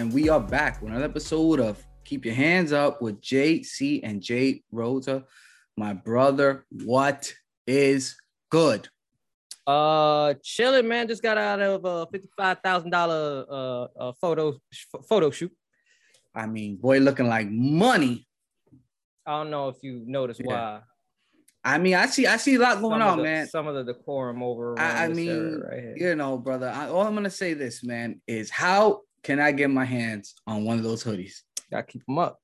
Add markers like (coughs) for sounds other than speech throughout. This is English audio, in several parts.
and we are back with another episode of Keep Your Hands Up with JC and J Rosa. My brother, what is good? Uh, chilling, man. Just got out of a fifty-five thousand dollar uh, uh photo photo shoot. I mean, boy, looking like money. I don't know if you noticed Yeah. why. I mean, I see, I see a lot going on, the- man. Some of the decorum over. I, I mean, right here. you know, brother. I, all I'm gonna say this, man, is how can I get my hands on one of those hoodies? gotta keep them up.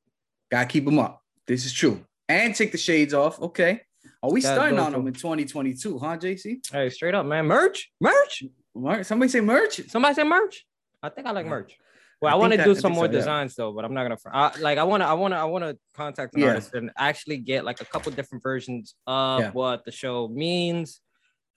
Gotta keep them up. This is true. And take the shades off. Okay. Are we Gotta starting on them in 2022, huh, JC? Hey, straight up, man. Merch, merch. Mer- Somebody say merch. Somebody say merch. I think I like Yeah. merch. Well, I I, want to do some more so, yeah. designs though, but I'm not gonna. I, like, I want to, I want to, I want to contact an Yeah. artist and actually get like a couple different versions of Yeah. what the show means,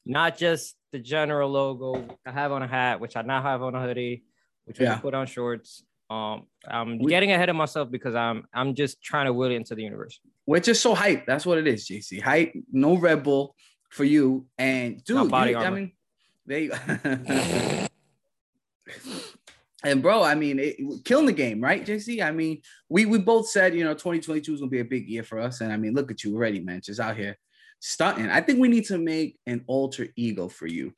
not just the general logo I have on a hat, which I now have on a hoodie, which Yeah. put on shorts. Um, I'm We- getting ahead of myself because I'm, I'm just trying to will it into the universe. We're just so hype. That's what it is, JC. Hype, no Red Bull for you. And dude, body you- I mean, they (laughs) and bro, I mean, it, killing the game, right, JC? I mean, we we both said, you know, 2022 is gonna be a big year for us. And I mean, look at you already, man, just out here stunting. I think we need to make an alter ego for you.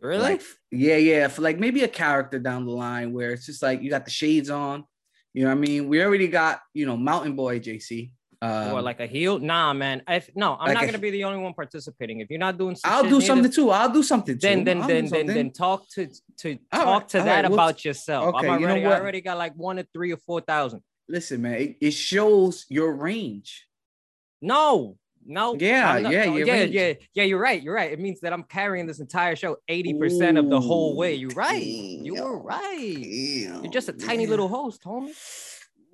Really? Like, yeah, yeah, for like maybe a character down the line where it's just like you got the shades on. You know what I mean? We already got, you know, Mountain Boy JC. Um, or like a heel? Nah, man. If no, I'm like not a- gonna be the only one participating. If you're not doing, I'll do something too. I'll do something too. then then I'll then then then talk to to All talk right, to that right, we'll- about yourself. okay, I'm you know already what? I already got like one or three or four thousand. listen, man. It, it shows your range. No, no. Yeah, not- yeah, no, yeah, yeah, yeah. You're right. You're right. It means that I'm carrying this entire show 80% of the whole way. You're right. You were right. You're just a tiny little host, homie.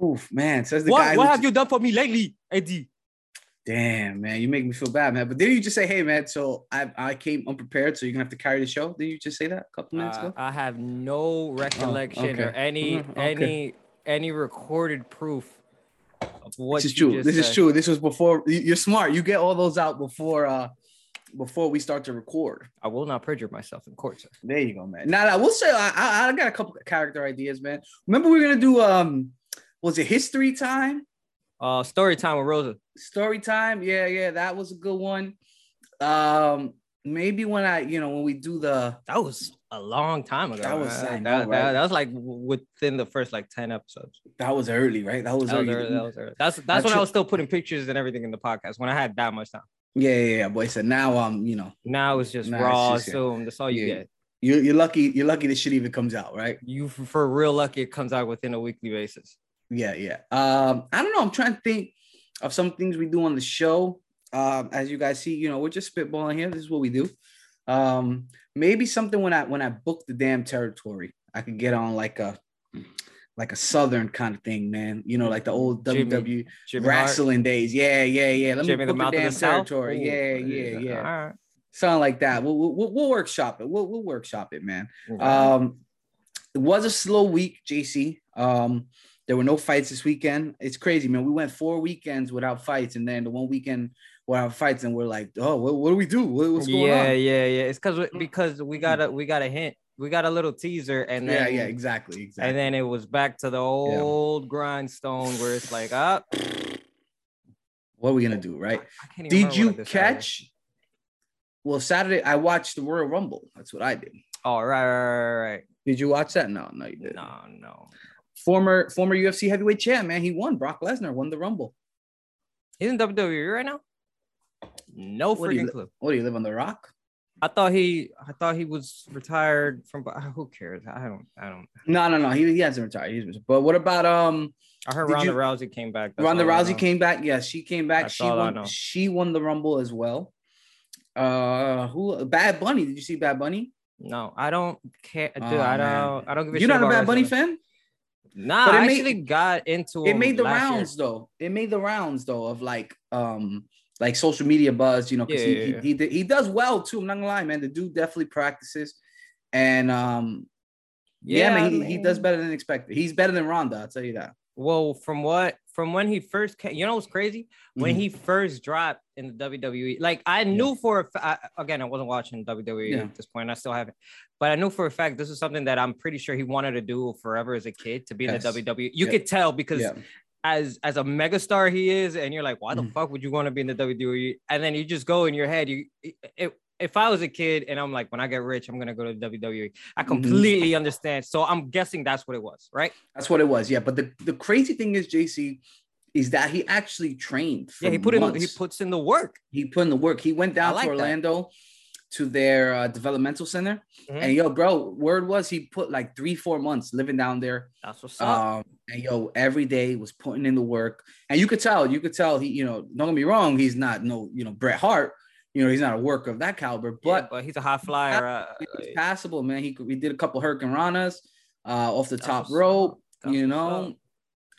Oof, man. Says the What guy. what have you done for me lately, Eddie? Damn, man. You make me feel bad, man. But didn't you just say, "Hey, man"? So I I came unprepared, so you're gonna have to carry the show. Did you just say that a couple minutes Uh, ago? I have no recollection or okay. any Mhm, okay. any any recorded proof This is true. This is true. This was before. you- You're smart. You get all those out before uh before we start to record. I will not perjure myself in court, sir. There you go, man. Now, nah, we'll say I, I I got a couple character ideas, man. Remember we are gonna do um was it history time? Uh, story time with Rosa. Story time. Yeah, yeah, that was a good one. Um maybe when I, you know, when we do the That was a long time ago. That was- man. That, know, that- right? that was like within the first like 10 episodes. that was early, right? That was That was early. early, that was early. That's that's That's when it. I was still putting pictures and everything in the podcast when I had that much time. Yeah, yeah, yeah, boy. So now um, you know, Now it's just Nah, it's raw, just- assumed. That's all you Yeah. get. you you're lucky, you're lucky this shit even comes out, right? You for real lucky it comes out within a weekly basis. Yeah, yeah. Um, I don't know. I'm trying to think of some things we do on the show. Um, as you guys see, you know, we're just spitballing here. This is what we do. Um, maybe something when I when I book the damn territory, I could get on like a like a southern kind of thing, man. You know, like the old Jimmy- WWE Jimmy Hart, wrestling days. Yeah, yeah, yeah. Let Jimmy me book the damn the territory. Ooh, Yeah, yeah, yeah. All right. Something like that. We'll, we'll, we'll workshop it. We'll, we'll workshop it, man. Okay. Um, it was a slow week, JC. Um, there were no fights this weekend. It's crazy, man. We went four weekends without fights, and then the one weekend without fights, and we're like, oh, what, what do we do? What- what's going yeah, on? yeah, yeah. It's because mm. because we mm. got a we got a hint. We got a little teaser, and yeah, then yeah, exactly, exactly. and then it was back to the old grindstone where it's like, up. what are we gonna do, right? I can't even Did you what I decided. catch? Well, Saturday I watched the Royal Rumble. That's what I did. Oh, right, right, right, right. Did you watch that? No, no, you didn't. No, no. Former former UFC heavyweight champ, man. He won. Brock Lesnar won the Rumble. He's in WWE right now. No What you freaking clue. What do you live on the Rock? I thought he, I thought he was retired from. Who cares? I don't, I don't. No, no, no. He, he hasn't retired. He's but what about um I heard Ronda you- Rousey came back. That's Ronda Rousey came back. Yes, she came back. That's she all I know. won. She won the Rumble as well. Uh, who? Bad Bunny. Did you see Bad Bunny? No, I don't care, dude. Oh, I don't. I don't give a You're not a Bad Bunny fan. Nah, But it I made- actually got into. It made the last year. rounds though. It made the rounds though of like um like social media buzz. You know, because Yeah, he, yeah, he, yeah. he he does well too. I'm not gonna lie, man. The dude definitely practices, and um yeah, man, I he, he does better than expected. He's better than Ronda. I'll tell you that. Well, from what from when he first came. You know what's crazy? When Mhm. he first dropped in the WWE, like I knew for a fa- I- again, I wasn't watching WWE Yeah. at this point. I still haven't, but I knew for a fact this is something that I'm pretty sure he wanted to do forever as a kid to be in the WWE. You Yeah. could tell because Yeah. As as a megastar he is, and you're like, why the Mhm. fuck would you want to be in the WWE? And then you just go in your head, you it, if I was a kid and I'm like, when I get rich, I'm gonna go to WWE. I Mhm. completely understand. So I'm guessing that's what it was, right? That's what it was. Yeah. But the, the crazy thing is, JC, is that he actually trained. For Yeah, he put in he puts in the work. he put in the work. He went down like to that. To their uh, developmental center. Mhm. And yo, bro, word was he put like three, four months living down there. That's what's up. Um, and yo, every day was putting in the work. And you could tell, you could tell he, you know, don't get me wrong, he's not no, you know, Bret Hart, you know, he's not a worker of that caliber, Yeah, but but he's a high flyer. Uh, it's passable, man. He we did a couple Hurricane Ranas uh off the top rope, you know.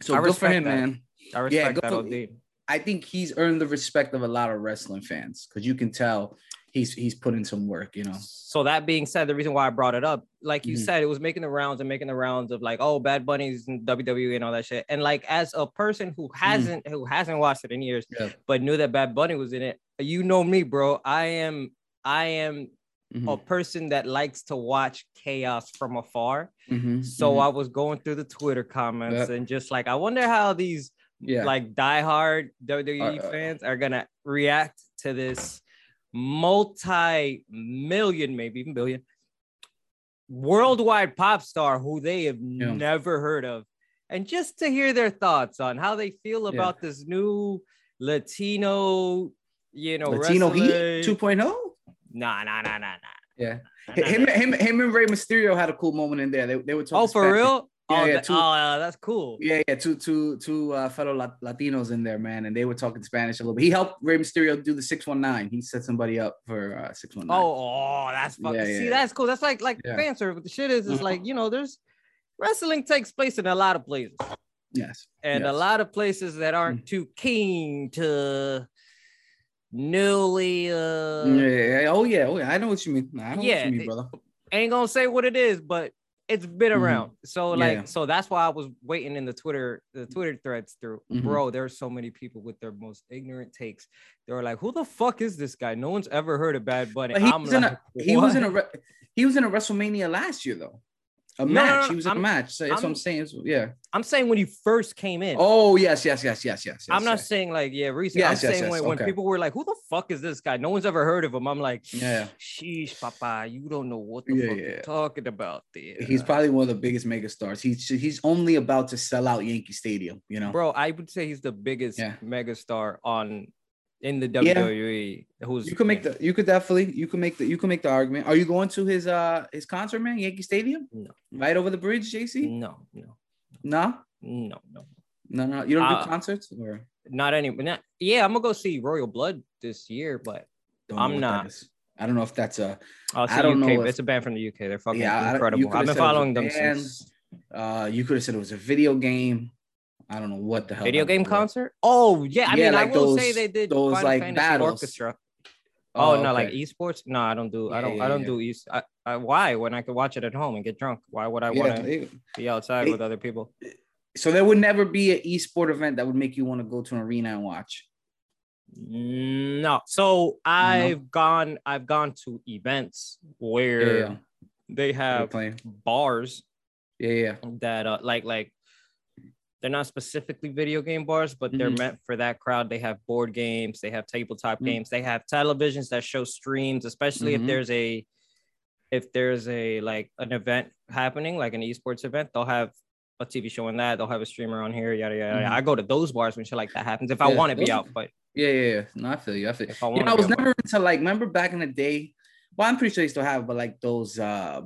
So I good for him, that. man. I respect go that for- I think he's earned the respect of a lot of wrestling fans because you can tell he's he's put in some work, you know. So that being said, the reason why I brought it up, like you Mhm. said, it was making the rounds and making the rounds of like, oh, Bad Bunny's in WWE and all that shit. And like as a person who hasn't who hasn't watched it in years, Mm-hmm. Yeah. but knew that Bad Bunny was in it, you know me, bro. I am I am Mhm, a person that likes to watch chaos from afar. mhm, So mhm. I was going through the Twitter comments and just like, I wonder how these yeah, like diehard WWE Uh, uh, fans are gonna react to this multi-million, maybe even billion, worldwide pop star who they have Yeah. never heard of, and just to hear their thoughts on how they feel Yeah. about this new Latino, you know, Latino. Heat 2.0. Nah, nah, nah, nah, nah. Yeah, nah, him, nah. him, him, and Rey Mysterio had a cool moment in there. They, they were talking. Oh, for real? Yeah, oh, yeah, two- oh, uh, that's cool. Yeah, yeah, two, two, two uh, fellow Latinos in there, man, and they were talking Spanish a little bit. He helped Rey Mysterio do the six one nine. He set somebody up for uh, six one nine. Oh, oh, that's fucking. Yeah, See, yeah. that's cool. That's like like Yeah. fan service. But the shit is, is Mhm. like you know, there's wrestling takes place in a lot of places, yes, and a lot of places that aren't too keen to newly. uh yeah, yeah, oh yeah, oh yeah. I know what you mean. I know what you mean, brother. Ain't gonna say what it is, but it's been Mhm. around. So like, yeah. so that's why I was waiting in the Twitter, the Twitter threads through. Mhm. Bro, there's so many people with their most ignorant takes. They were like, "Who the fuck is this guy? No one's ever heard of Bad Bunny." But he I'm was in like, a he was in a he was in a WrestleMania last year though. A No, no, match. no, he was in a I'm- match. So that's what I'm- I'm saying. So, yeah. I'm saying when he first came in. Oh yes, yes, yes, yes, yes. I'm yes, not yes. saying like yeah, recent. I'm Yes, yes, saying yes, when, when people were like, "Who the fuck is this guy?" No one's ever heard of him. I'm like, Yeah. sheesh, papa, you don't know what the Yeah, fuck yeah. you're talking about there. He's probably one of the biggest megastars. He's he's only about to sell out Yankee Stadium. You know. bro. I would say he's the biggest Yeah. megastar on in the Yeah. WWE. Who's You could make the you could definitely you could make the you can make the argument. Are you going to his uh his concert, man? Yankee Stadium? No. Right over the bridge, JC? no, no, No, no, no, no, no. You don't Uh, do concerts or not any. Not, yeah, I'm gonna go see Royal Blood this year, but don't I'm not. I don't know if that's a I'll see I don't UK. know if- it's a band from the UK. They're fucking Yeah, I don't- you incredible. I've been said it was a following them since uh you could have said it was a video game. I don't know what the hell. video game concert. Oh yeah, I Yeah, mean, like I will say they did those, Final like, Fantasy battles. Orchestra. Oh, no, like esports? No, I don't do. I don't. yeah, I don't yeah. do east. I, I, why? When I could watch it at home and get drunk? Why would I want to be outside they- with other people? so there would never be an esport event that would make you want to go to an arena and watch. No. So I've gone. I've gone to events where Yeah, yeah. they have bars Yeah, yeah. that uh, like like they're not specifically video game bars, but they're Mhm. meant for that crowd. They have board games, they have tabletop Mhm. games, they have televisions that show streams, especially Mhm. if there's a if there's a like an event happening, like an esports event, they'll have a TV showing that, they'll have a streamer on here, yada yada. yada. Mhm. I go to those bars when shit like that happens. If I want to be out, but Yeah, yeah, yeah. No, I feel you. I feel you. I You know, I was never into like, remember back in the day? Well, I'm pretty sure they still have, but like those uh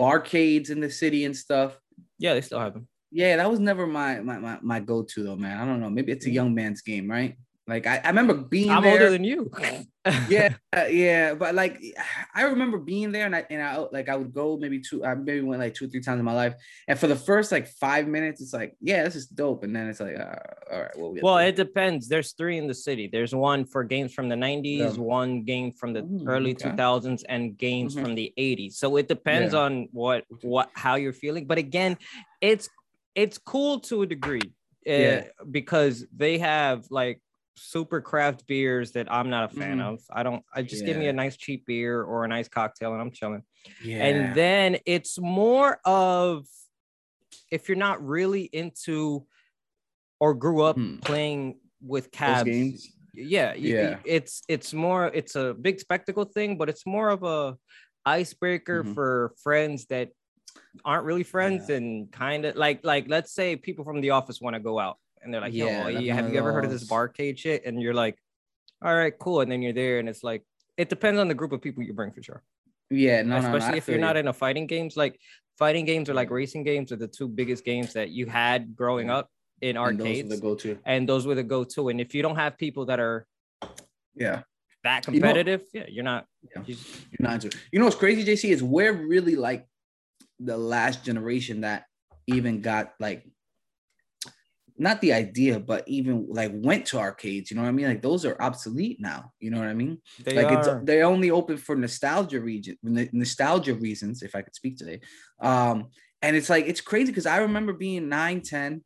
barcades in the city and stuff. yeah, they still have them. Yeah, that was never my my my, my go-to though, man. I don't know. Maybe it's a young man's game, right? Like I, I remember being I'm there. older than you. (laughs) yeah, (laughs) yeah, but like I remember being there, and I and I like I would go maybe two, I maybe went like two or three times in my life, and for the first like five minutes, it's like, yeah, this is dope, and then it's like, uh, all right, well, we Well, it depends. There's three in the city. There's one for games from the 90s, Yeah. one game from the Ooh, early okay. 2000s, and games Mhm. from the 80s. So it depends Yeah. on what what how you're feeling. But again, it's it's cool to a degree. yeah. because they have like super craft beers that I'm not a fan Mhm. of. I don't. I just give me a nice cheap beer or a nice cocktail and I'm chilling. Yeah. And then it's more of if you're not really into or grew up Hmm. playing with cabs. Yeah, Yeah. It's it's more it's a big spectacle thing, but it's more of a icebreaker Mhm. for friends that aren't really friends and kind of like like let's say people from the office want to go out and they're like, Yeah, yo, have you ever heard of this barcade shit? And you're like, all right, cool. And then you're there and it's like it depends on the group of people you bring for sure. Yeah, no, no, no, Especially if you're not you. into fighting games, like fighting games or like racing games are the two biggest games that you had growing up in And those were the go-to. and those were the go-to. And if you don't have people that are Yeah, that You know- competitive, yeah, you're not. Yeah. you- you're not into. You know what's crazy, JC, is we're really like the last generation that even got like not the idea, but even like went to arcades. You know what I mean? Like those are obsolete now. You know what I mean? they like are. it's they're only open for nostalgia region nostalgia reasons if i could speak today um and it's like it's crazy because i remember being 9 10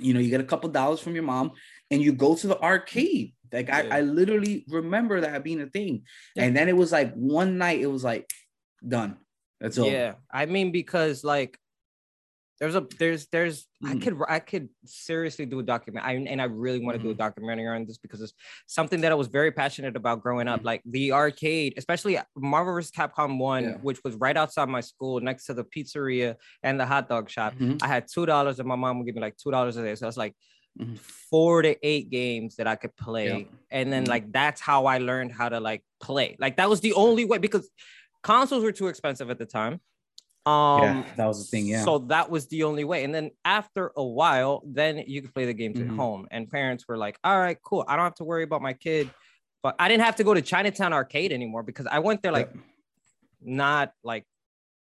you know you get a couple dollars from your mom and you go to the arcade like Yeah. I, I literally remember that being a thing Yeah. and then it was like one night it was like done that's all yeah, I mean because like there's a there's there's I Mhm. could I could seriously do a document. I and I really want to do a Mhm. documentary on this because it's something that I was very passionate about growing up. Mhm. Like the arcade, especially Marvel vs. Capcom One, Yeah. which was right outside my school, next to the pizzeria and the hot dog shop. Mhm. I had two dollars, and my mom would give me like two dollars a day. So that's like Mhm. four to eight games that I could play. Yeah. And then Mhm. like that's how I learned how to like play. Like that was the only way because consoles were too expensive at the time. Um yeah that was the thing yeah so that was the only way. And then after a while, then you could play the games Mhm. at home. And parents were like, all right, cool. I don't have to worry about my kid. But I didn't have to go to Chinatown arcade anymore because I went there like Yep. not like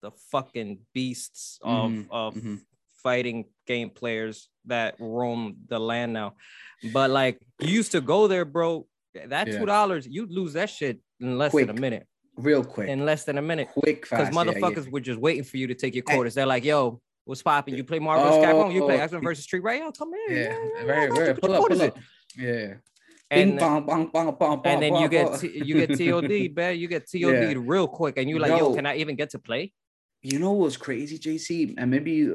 the fucking beasts of Mhm, of mhm. fighting game players that roam the land now. But like you used to go there, bro. That two dollars, you'd lose that shit in less Quick. than a minute. Real quick In less than a minute. quick Because fast yeah, yeah. motherfuckers were just waiting for you to take your quarters. They're like, yo, what's popping? You play Marvel vs. Capcom, you play Oh. X-Men versus Street Right? Yo, come here. yeah, yeah, yeah, right, I got you. right. Put Pull up, pull up. Yeah. And, Bing, uh, bong, bong, bong, bong, and then (laughs) you get. T- you get TOD, man. You get TOD real quick, and you're like, yo, No. can I even get to play? you know what's crazy, JC, and maybe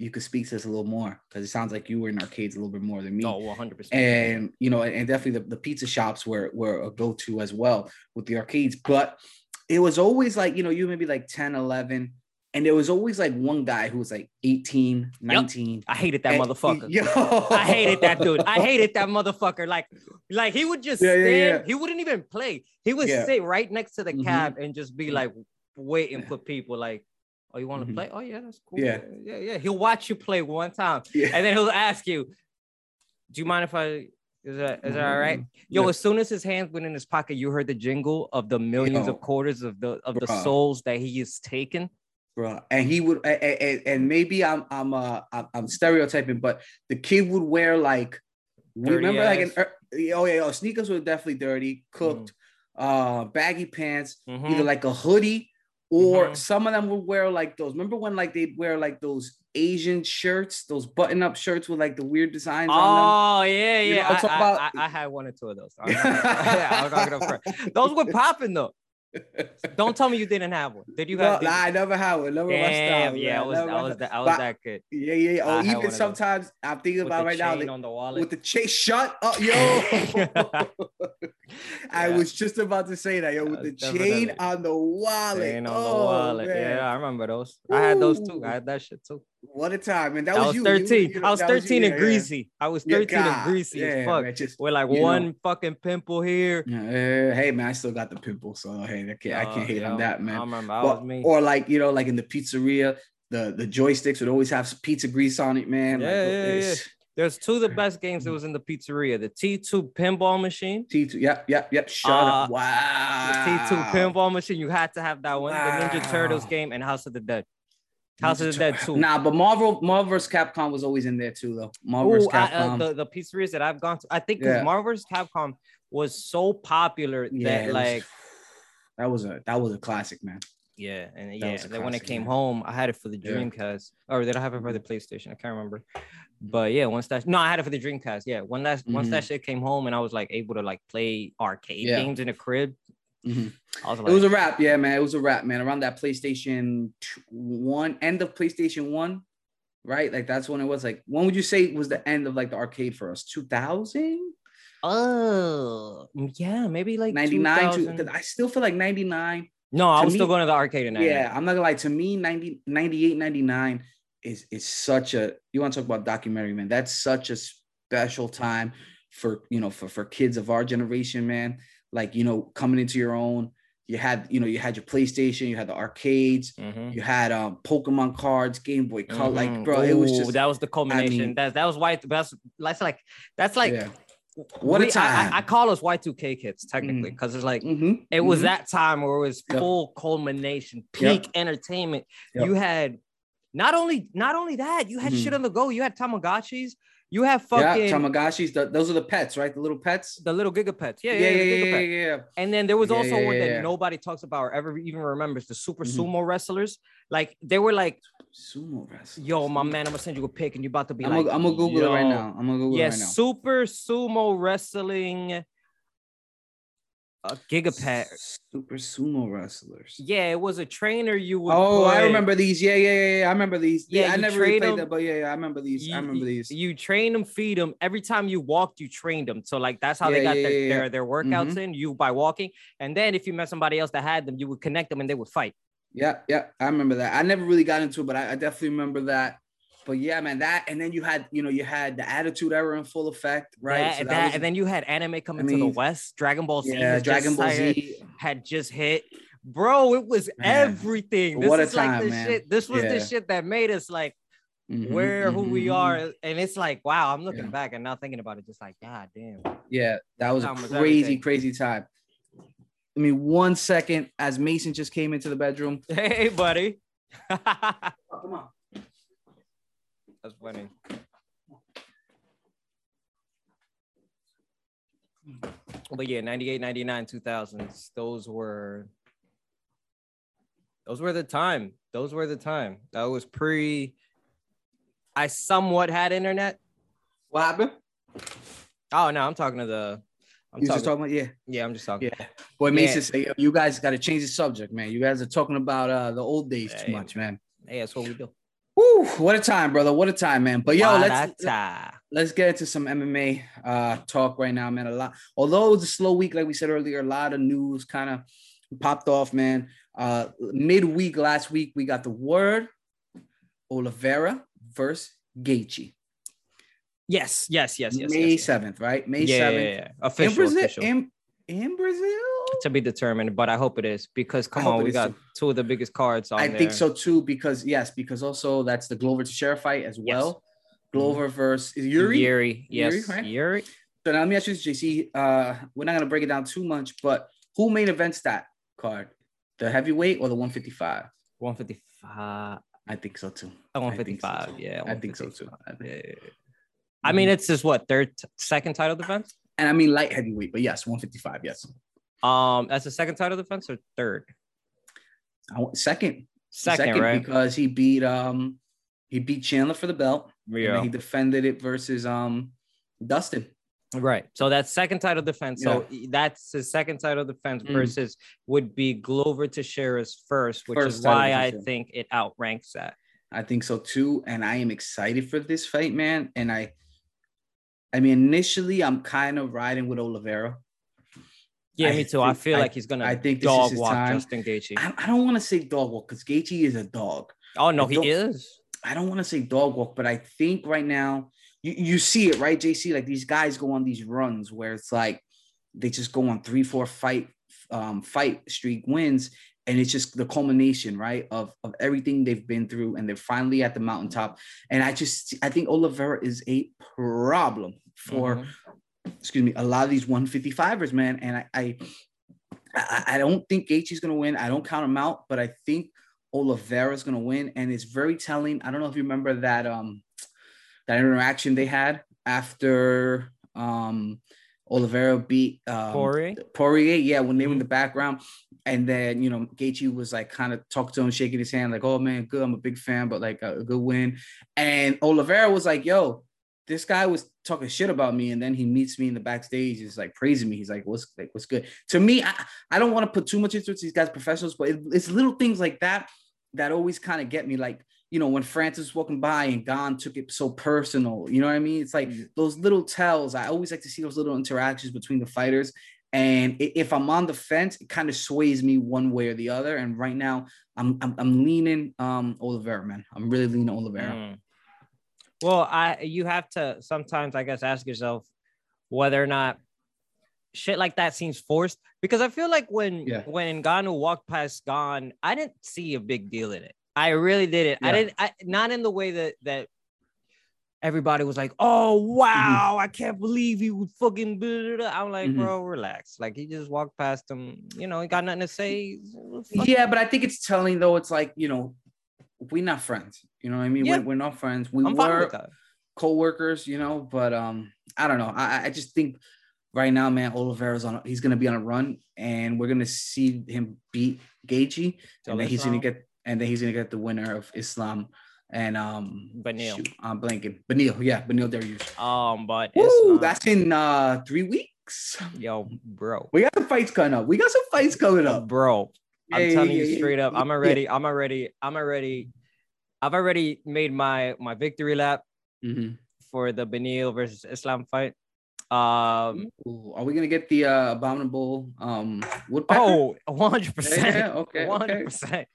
you could speak to this a little more because it sounds like you were in arcades a little bit more than me. No, 100. percent And you know, and definitely the, the pizza shops were were a go-to as well with the arcades. But it was always like, you know, you maybe like 10, 11, and there was always like one guy who was like 18, 19. I hated that and- motherfucker. (laughs) Yo. I hated that dude. I hated that motherfucker. Like, like he would just Yeah, yeah, stand. yeah. He wouldn't even play. He would Yeah. sit right next to the Mhm. cab and just be like waiting Yeah. for people. Like, oh, you want to Mhm. play? Oh yeah, that's cool. Yeah. yeah, yeah. He'll watch you play one time, Yeah. and then he'll ask you, "Do you mind if I?" Is that is that all right? Yo, Yeah. as soon as his hands went in his pocket, you heard the jingle of the millions Yo. of quarters of the of the souls that he is taken. bro. And he would, and, and, maybe I'm, I'm, uh, I'm, stereotyping, but the kid would wear like, remember like an, er- oh yeah, oh, sneakers were definitely dirty, cooked, uh, baggy pants, Mhm. either like a hoodie or Mhm. some of them would wear like those. Remember when like they'd wear like those Asian shirts, those button-up shirts with like the weird designs on them. Oh yeah, You know yeah. what I'm I, about? I, I had one or two of those. (laughs) (laughs) Yeah, I'm talking about those were popping though. (laughs) Don't tell me you didn't have one. Did you No, have? did- nah, I never had one. Never Damn, style, yeah, I was, Never I was, that, I was But- that good. Yeah, yeah, yeah. I oh, Or one even those. sometimes I'm thinking With about right now chain like, on the wallet. with the chase. Shut up, yo. (laughs) I Yeah. was just about to say that, yo, with the chain on the wallet. Chain on the Oh, wallet. man. Yeah, I remember those. I had those too. I had that shit too. What a time, man. That, I was, was you. 13. You- I was that you, 13 and yeah, greasy. I was 13 Yeah, and greasy yeah, fuck. man, just- With like one know. fucking pimple here. yeah, hey man, I still got the pimple, so hey, I can't, I Uh, can't hate yeah, on that, I man. remember. I But- me. or like you know, like in the pizzeria, the the joysticks would always have pizza grease on it, man. Yeah, like, yeah, yeah. There's two of the best games that was in the pizzeria. The T2 pinball machine. T2, yep, yep, yep. Shut Uh, up. The Wow. T2 pinball machine. You had to have that one. The Ninja Turtles game and House of the Dead. House of the Dead 2. Nah, but Marvel, Marvel vs. Capcom was always in there too, though. Marvel vs. Ooh, I- uh, Capcom. the, the pizzerias that I've gone to, I think because Yeah. Marvel vs. Capcom was so popular yeah, that was- like that was a that was a classic, man. Yeah, and That yeah, was a then when it came game. home, I had it for the Yeah. Dreamcast, or did I have it for the PlayStation? I can't remember. But yeah, once that no, I had it for the Dreamcast. Yeah, when that once that shit came home and I was like able to like play arcade Yeah. games in the crib, Mhm. I was like, It was a wrap, yeah, man. It was a wrap, man. Around that PlayStation one, end of PlayStation one, right? Like that's when it was. Like, when would you say was the end of like the arcade for us? Two thousand. oh yeah, maybe like 99 to 2000. because I still feel like 99. No, I was still going to the arcade in. Yeah, I'm not gonna lie. To me, 90, 98, 99 is is such a you want to talk about documentary, man. That's such a special time for you know for for kids of our generation, man. Like, you know, coming into your own. You had, you know, you had your PlayStation, you had the arcades, Mhm. you had um Pokemon cards, Game Boy Color. Like, bro, it was just that was the culmination. mean- that that was why that's that's like that's like yeah. What a we- I- time. I, I call us Y2K kids technically because it's like Mhm, it was mhm. that time where it was Yep. full culmination, Yep. peak entertainment. Yep. You had not only not only that, you had shit on the go. You had Tamagotchis. You have yeah, fucking Tamagotchis. The, those are the pets, right? The little pets. the little Gigapets. Yeah, Yeah, yeah, yeah, yeah, yeah, yeah. And then there was Yeah, also yeah, one yeah, that nobody talks about or ever even remembers the super Mhm. sumo wrestlers. Like they were like, Sumo wrestling. yo, my man, I'm gonna send you a pic and you're about to be I'm like, gonna I'm gonna Google it right now. I'm gonna Google Yeah, it right now. super sumo wrestling. Uh, Gigapet. Super sumo wrestlers. Yeah, it was a trainer you would. Oh, I remember these. Yeah, yeah, yeah, yeah. I remember these. Yeah, Yeah, I never really played them. that, but yeah, yeah, I remember these. You, I remember these. You train them, feed them. Every time you walked, you trained them. So like that's how they got yeah, their, yeah, yeah. their their workouts Mhm. in. You by walking, and then if you met somebody else that had them, you would connect them and they would fight. Yeah, yeah, I remember that. I never really got into it, but I, I definitely remember that. But yeah, man, that and then you had, you know, you had the Attitude Era in full effect, right? That- So that- was- and then you had anime coming to the West. Dragon Ball Z. yeah, Dragon Ball Z. had just hit. Bro, it was Man, everything. This what a is like time, the man. shit. This was the shit that made us like Mhm, where who we mhm, are. And it's like, wow, I'm looking Yeah. back and now thinking about it, just like, God damn. Yeah, that was a was crazy, everything. crazy time. I mean, one second as Mason just came into the bedroom. (laughs) Hey, buddy. (laughs) Oh, come on. Funny. But yeah, 98, 99, 2000s, those were those were the time. Those were the time. That was pre I somewhat had internet. What happened? Oh no, I'm talking to the I'm You talking, just talking about yeah, yeah, I'm just talking. yeah. Boy, Mason say, you guys got to change the subject, man. You guys are talking about uh the old days too much, man. Hey, that's what we do. Woo, what a time, brother. What a time, man. But yo, let's let's get into some MMA uh talk right now, man. A lot, although it was a slow week, like we said earlier, a lot of news kind of popped off, man. Uh midweek last week, we got the word Oliveira versus Gaethje. Yes, yes, yes, yes. May yes, yes. 7th, right? May Yeah, 7th. yeah, yeah. In Official, Brazil, official. in, in Brazil. To be determined, but I hope it is because come on, we got too. two of the biggest cards on I there. think so too, because yes, because also that's the Glover Teixeira fight as well. Glover versus Yuri. Yuri, yes, Yuri, right? Yuri. So now let me ask you this, JC. Uh, we're not gonna break it down too much, but who main events that card? The heavyweight or the 155? 155. I think so too. uh, I so 155. too. yeah, I think so too. I, think- Yeah, yeah, yeah. I mean, it's just what third, second title defense. and I mean light heavyweight, but yes, 155. Yes, Um, that's the second title defense or third? Want, second, Second, right? because he beat um he beat Chandler for the belt. and Yeah. he defended it versus um Dustin. Right. So that's second title defense. So that's his second title defense Mm. versus would be Glover Teixeira's first, which First is why I think it outranks that. I think so too, and I am excited for this fight, man. And I, I mean, initially I'm kind of riding with Oliveira. Yeah, I me too. I think- feel I- like he's gonna I think this is dog his walk time. Justin Gaethje. I, I don't want to say dog walk because Gaethje is a dog. oh no, I he is. I don't want to say dog walk, but I think right now you, you see it, right, JC? Like these guys go on these runs where it's like they just go on three, four fight um fight streak wins, and it's just the culmination, right, of, of everything they've been through, and they're finally at the mountaintop. And I just I think Oliveira is a problem for Mhm. Excuse me, a lot of these 155ers, man. And I I, I, don't think Gaethje's gonna win. I don't count him out, but I think Oliveira's gonna win. And it's very telling. I don't know if you remember that um that interaction they had after um Oliveira beat um Poirier? Poirier, yeah, when they were in Mhm. the background. and then you know Gaethje was like kind of talking to him, shaking his hand, like, "Oh man, good, I'm a big fan, but like a, a good win." And Oliveira was like, "Yo, this guy was talking shit about me, and then he meets me in the backstage, he's like praising me. He's like, "What's like, what's good?" To me, I, I don't want to put too much into it. These guys professionals, but it, it's little things like that that always kind of get me. Like, you know, when Francis was walking by and Gane took it so personal, you know what I mean? It's like those little tells. I always like to see those little interactions between the fighters. And if I'm on the fence, it kind of sways me one way or the other. And right now, I'm I'm, I'm leaning um Oliveira, man. I'm really leaning Oliveira. Mm. Well, I you have to sometimes, I guess, ask yourself whether or not shit like that seems forced because I feel like when yeah. when Ngannou walked past Gane, I didn't see a big deal in it. I really didn't. Yeah. I didn't. I, not in the way that that everybody was like, "Oh mm-hmm. wow, mm-hmm. I can't believe he would fucking." Blah, blah. I'm like, mm-hmm. bro, relax. Like he just walked past him. You know, he got nothing to say. Yeah, but I think it's telling though. It's like you know, we're not friends. You know what I mean? Yeah. We're, we're not friends. We I'm were co-workers. You know, but um, I don't know. I I just think right now, man, Oliveira's on. He's gonna be on a run, and we're gonna see him beat Gaethje, and then he's gonna get, and then he's gonna get the winner of Islam and um Beneil. Shoot, I'm blanking. Beneil, yeah, Beneil Dariush. Um, but Woo, that's in uh three weeks. Yo, bro. We got some fights coming up. We got some fights coming up. Bro. I'm yeah, telling yeah, you straight up. I'm already, I'm already, I'm already, I've already made my my victory lap mm-hmm. for the Beneil versus Islam fight. Um, Ooh, are we gonna get the uh, abominable um woodpecker? Oh, 100 percent. Yeah, okay, 100 percent.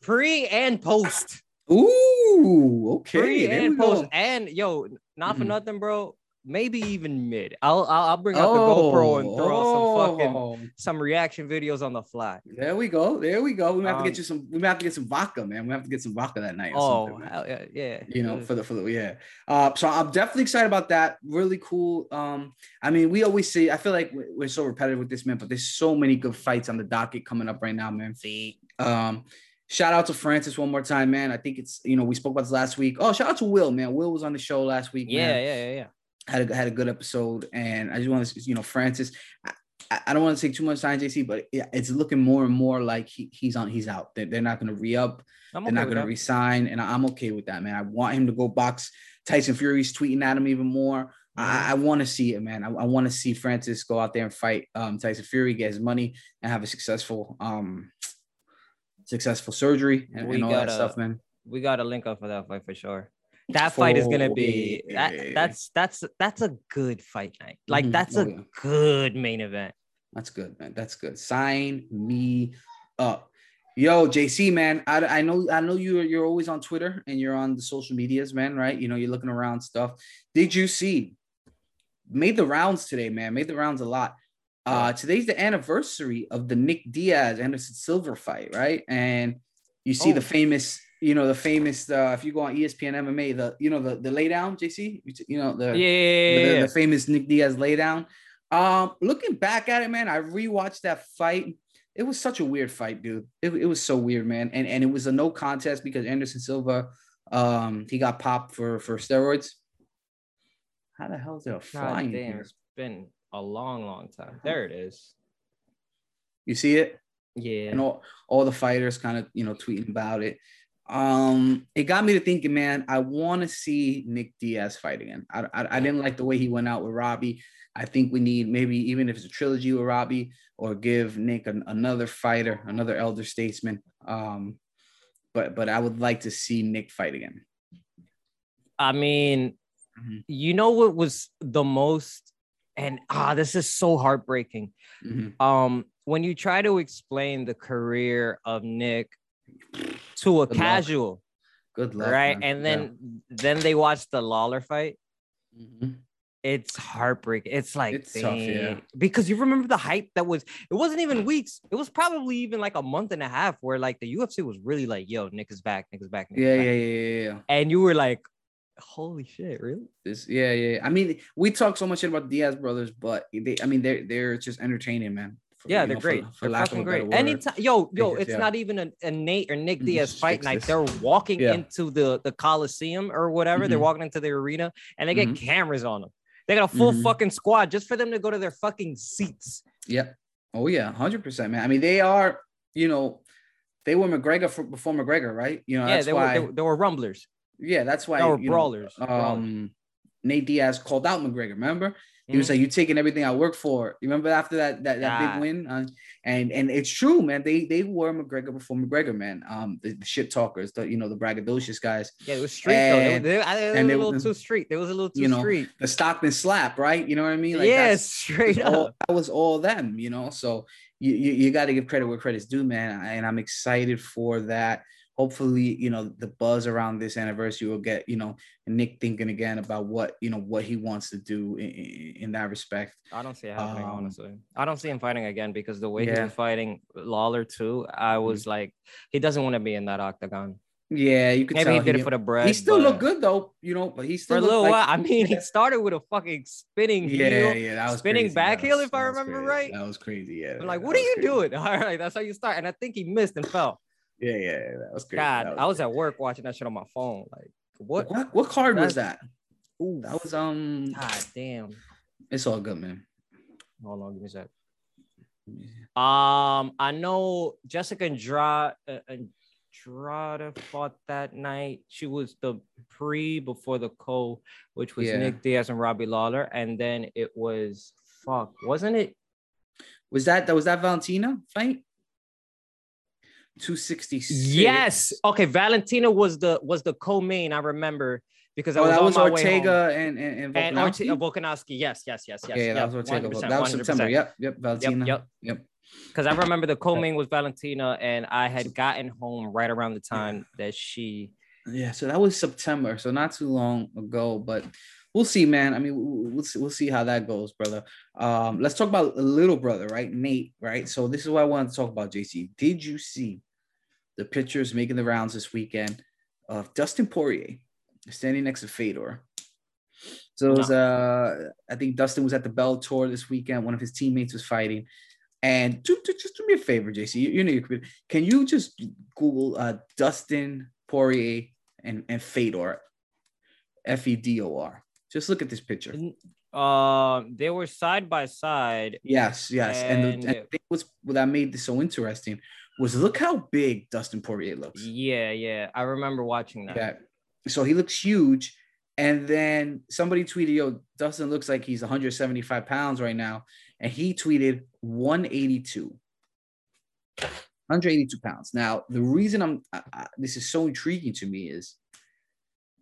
Pre and post. Ooh, okay. Pre and post, go. and yo, not mm-hmm. for nothing, bro. Maybe even mid. I'll I'll, I'll bring out oh, the GoPro and throw oh. out some fucking oh. some reaction videos on the fly. There we go. There we go. We have um, to get um, you some. We have to get some vodka, man. We have to get some vodka that night. oh, yeah, yeah. You know, for the for the yeah. Uh, so I'm definitely excited about that. Really cool. Um, I mean, we always see. I feel like we're so repetitive with this, man. But there's so many good fights on the docket coming up right now, man. See. Um, Shout out to Francis one more time, man. I think it's you know we spoke about this last week. Oh, shout out to Will, man. Will was on the show last week. Yeah, man. yeah, yeah, yeah. Had a had a good episode, and I just want to you know Francis. I, I don't want to take too much time, JC, but it's looking more and more like he, he's on. He's out. They're, they're not going to re up. they're not going to resign, and I'm okay with that, man. I want him to go box Tyson Fury's tweeting at him even more. I, I want to see it, man. I, I want to see Francis go out there and fight um, Tyson Fury, get his money, and have a successful um, successful surgery and, and all that stuff, man. We got a link up for that fight for sure. That fight oh, is gonna be yeah. that, that's that's that's a good fight night. Like mm-hmm. that's oh, a yeah. good main event. That's good, man. That's good. Sign me up. Yo, JC, man, I, I know I know you're you're always on Twitter and you're on the social medias, man, right? You know, you're looking around stuff. Did you see? Made the rounds today, man. Made the rounds a lot. Uh, today's the anniversary of the Nick Diaz Anderson Silva fight, right? And you see oh. the famous, you know, the famous. Uh, if you go on ESPN MMA, the you know the the laydown, JC, you know the yeah, the, the, famous Nick Diaz laydown. Um, looking back at it, man, I rewatched that fight. It was such a weird fight, dude. It, it was so weird, man. And and it was a no contest because Anderson Silva, um, he got popped for for steroids. How the hell is there a damn, it's been a long, long time. There it is. You see it? Yeah. And all, all the fighters kind of, you know, tweeting about it. Um, it got me to thinking, man, I want to see Nick Diaz fight again. I, I, I, didn't like the way he went out with Robbie. I think we need maybe even if it's a trilogy with Robbie or give Nick an, another fighter, another elder statesman. Um, but but I would like to see Nick fight again. I mean, mm-hmm. you know what was the most and ah, this is so heartbreaking. Mm-hmm. Um, when you try to explain the career of Nick to a Good casual, luck. Good luck, right? Man. And then yeah. then they watch the Lawler fight. Mm-hmm. It's heartbreaking. It's like it's tough, yeah. Because you remember the hype that was. It wasn't even weeks. It was probably even like a month and a half where like the UFC was really like, "Yo, Nick is back. Nick is back." Nick yeah, is back. yeah, yeah, yeah. And you were like, Holy shit, really? This, yeah, yeah. I mean, we talk so much about Diaz brothers, but they, I mean, they're they're just entertaining, man. For, yeah, they're know, great. For, for they're fucking great. Anytime, yo, yo, it's yeah. not even a, a, Nate or Nick mm, Diaz fight night. They're walking yeah. into the the Coliseum or whatever. Mm-hmm. They're walking into the arena, and they get mm-hmm. cameras on them. They got a full mm-hmm. fucking squad just for them to go to their fucking seats. Yep. Oh yeah, hundred percent, man. I mean, they are, you know, they were McGregor for, before McGregor, right? You know, yeah, they why, were they, they, were rumblers. Yeah, that's why they were brawlers. Know, um, Nate Diaz called out McGregor. Remember, he was mm-hmm. like, "You taking everything I worked for." You remember after that that, that big win, uh, and and it's true, man. They they were McGregor before McGregor, man. Um, the, the shit talkers, the you know the braggadocious guys. Yeah, it was street and, though. They, they, they, and a little too street. They was a little too you know, street. The Stockton slap, right? You know what I mean? Like yeah, straight up. All, that was all them, you know. So you you, you got to give credit where credit's due, man. And I'm excited for that hopefully you know the buzz around this anniversary will get you know nick thinking again about what you know what he wants to do in, in that respect i don't see it happening um, honestly i don't see him fighting again because the way yeah. he was fighting lawler too i mm-hmm. was mm-hmm. like he doesn't want to be in that octagon yeah, you could maybe he did he, it for the bread. He still looked good though, you know. But he still for a little like, while. I mean, he (laughs) started with a fucking spinning yeah, heel, yeah, that was spinning crazy. back heel, if I remember right. That was crazy. Yeah, I'm like, what are you crazy. doing? (laughs) All right, that's how you start. And I think he missed and fell. Yeah, yeah, that was great. God, was I was at work watching that shit on my phone. Like, what? What, what card was that? Ooh, that was um. God damn. It's all good, man. Hold on, give me a sec. Um, I know Jessica Andrade, uh, Andrade fought that night. She was the pre before the co, which was yeah. Nick Diaz and Robbie Lawler, and then it was fuck, wasn't it? Was that that was that Valentina fight? 266. Yes. Okay. Valentina was the was the co-main. I remember because I oh, was that was Ortega and and, and Volkanovski. And Volkanovski. Yes, yes, yes, yes. Yeah, that was Ortega. That was September. Yep, yep. Valentina. Yep, yep. Because I remember the co-main was Valentina, and I had gotten home right around the time that she. Yeah, so that was September, so not too long ago, but we'll see, man. I mean, we'll see, we'll see how that goes, brother. Um, let's talk about a little brother, right, Nate, right. So this is what I wanted to talk about, JC. Did you see the pictures making the rounds this weekend of Dustin Poirier standing next to Fedor. So it was, uh, I think Dustin was at the Bellator this weekend. One of his teammates was fighting. And do, do, just do me a favor, JC. You, you know your computer. Can you just Google uh, Dustin Poirier and, and Fedor? F E D O R. Just look at this picture. Uh, they were side by side. Yes, yes. And, and, the, and thing was that made this so interesting was look how big Dustin Poirier looks. Yeah, yeah. I remember watching that. Yeah. So he looks huge. And then somebody tweeted, yo, Dustin looks like he's 175 pounds right now. And he tweeted 182. 182 pounds. Now, the reason I'm I, this is so intriguing to me is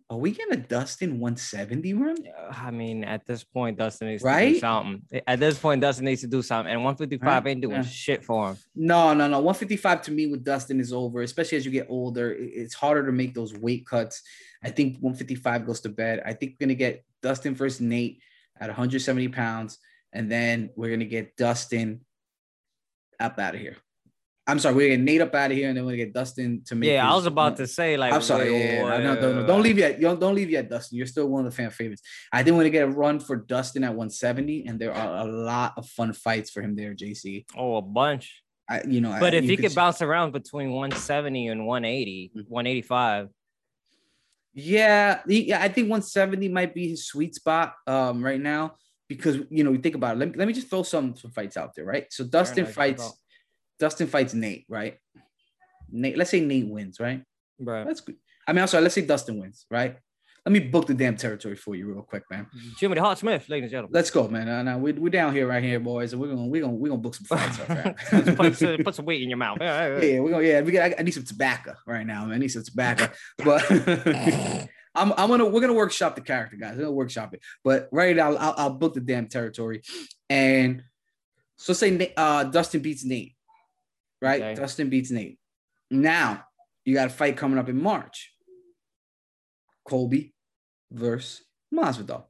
are we gonna Dustin 170 run? I mean, at this point, Dustin needs right? to do something. At this point, Dustin needs to do something, and 155 right? ain't doing yeah. shit for him. No, no, no. 155 to me with Dustin is over, especially as you get older. It's harder to make those weight cuts. I think 155 goes to bed. I think we're gonna get Dustin versus Nate at 170 pounds, and then we're gonna get Dustin up out of here. I'm sorry, we're gonna get Nate up out of here, and then we're gonna get Dustin to make. Yeah, his, I was about to say like. I'm sorry, yeah, yeah, no, no, no, don't leave yet. Don't, don't leave yet, Dustin. You're still one of the fan favorites. I think we're gonna get a run for Dustin at 170, and there are a lot of fun fights for him there, JC. Oh, a bunch. I, you know, but I, if he could bounce around between 170 and 180, mm-hmm. 185. Yeah, yeah, I think 170 might be his sweet spot um, right now because you know you think about it. Let me, let me just throw some some fights out there, right? So Dustin fights Dustin fights Nate, right? Nate, let's say Nate wins, right? Right. That's good. I mean, I'm sorry, let's say Dustin wins, right? Let me book the damn territory for you real quick, man. Jimmy the Hot Smith, ladies and gentlemen. Let's go, man. Uh, now we're, we're down here right here, boys, and we're gonna we're gonna we're gonna book some fights (laughs) up, put, some, put some weight in your mouth. Yeah, yeah, (laughs) we're gonna yeah. We got, I need some tobacco right now, man. I need some tobacco, (laughs) but I'm I'm gonna we're gonna workshop the character, guys. We're gonna workshop it, but right now I'll, I'll book the damn territory, and so say uh, Dustin beats Nate right? Okay. Dustin beats Nate. Now you got a fight coming up in March. Colby versus Masvidal,